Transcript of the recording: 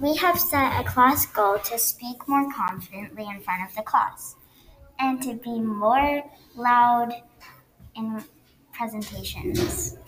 We have set a class goal to speak more confidently in front of the class and to be more loud in presentations.